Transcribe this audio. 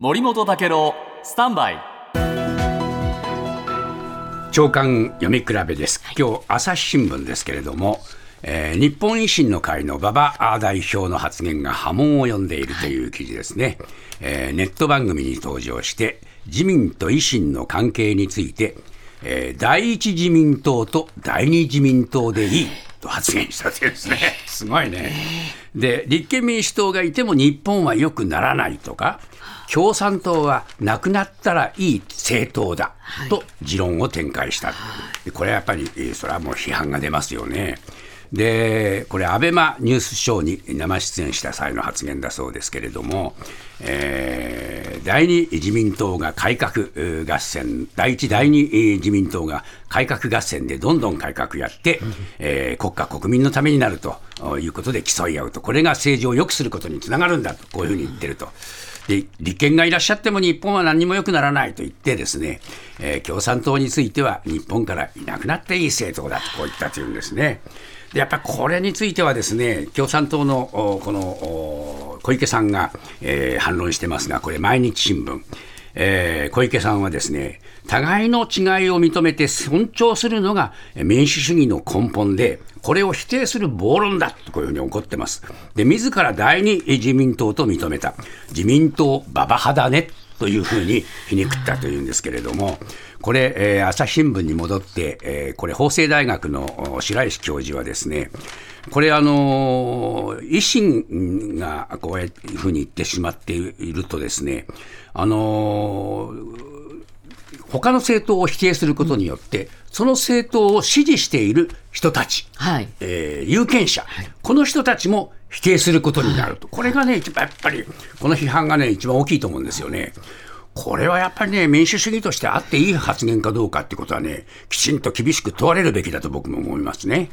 森本武郎スタンバイ。長官読み比べです、今日朝日新聞ですけれども、えー日本維新の会の馬場代表の発言が波紋を呼んでいるという記事ですね、えーネット番組に登場して自民と維新の関係について、えー第一自民党と第二自民党でいいと発言したというですね、すごいね。で、立憲民主党がいても日本は良くならないとか、共産党はなくなったらいい政党だと持論を展開した、でこれはやっぱり、えーそれはもう批判が出ますよね。で、これ、アベマニュースショーに生出演した際の発言だそうですけれども、えー第二自民党が改革えー合戦、第一、第二えー自民党が改革合戦でどんどん改革やって、えー国家、国民のためになるということで競い合うと、これが政治を良くすることにつながるんだと、こういうふうに言ってると。で立憲がいらっしゃっても日本は何にも良くならないと言ってですね、えー共産党については日本からいなくなっていい政党だとこう言ったというんですね。でやっぱりこれについてはですね共産党のおこのお小池さんが、えー反論してますがこれ毎日新聞。えー小池さんはですね互いの違いを認めて尊重するのが民主主義の根本でこれを否定する暴論だとこういうふうに怒ってますで自ら第二自民党と認めた自民党ババ派だねというふうに皮肉ったというんですけれどもこれ、えー朝日新聞に戻って、えーこれ法政大学のお白石教授はですねこれあのー維新がこういうふうに言ってしまっているとですねあのー他の政党を否定することによって、その政党を支持している人たち、はい。えー有権者、この人たちも否定することになると、これがね、一番やっぱり、この批判がね、一番大きいと思うんですよね。これはやっぱりね、民主主義としてあっていい発言かどうかってことはね、きちんと厳しく問われるべきだと僕も思いますね。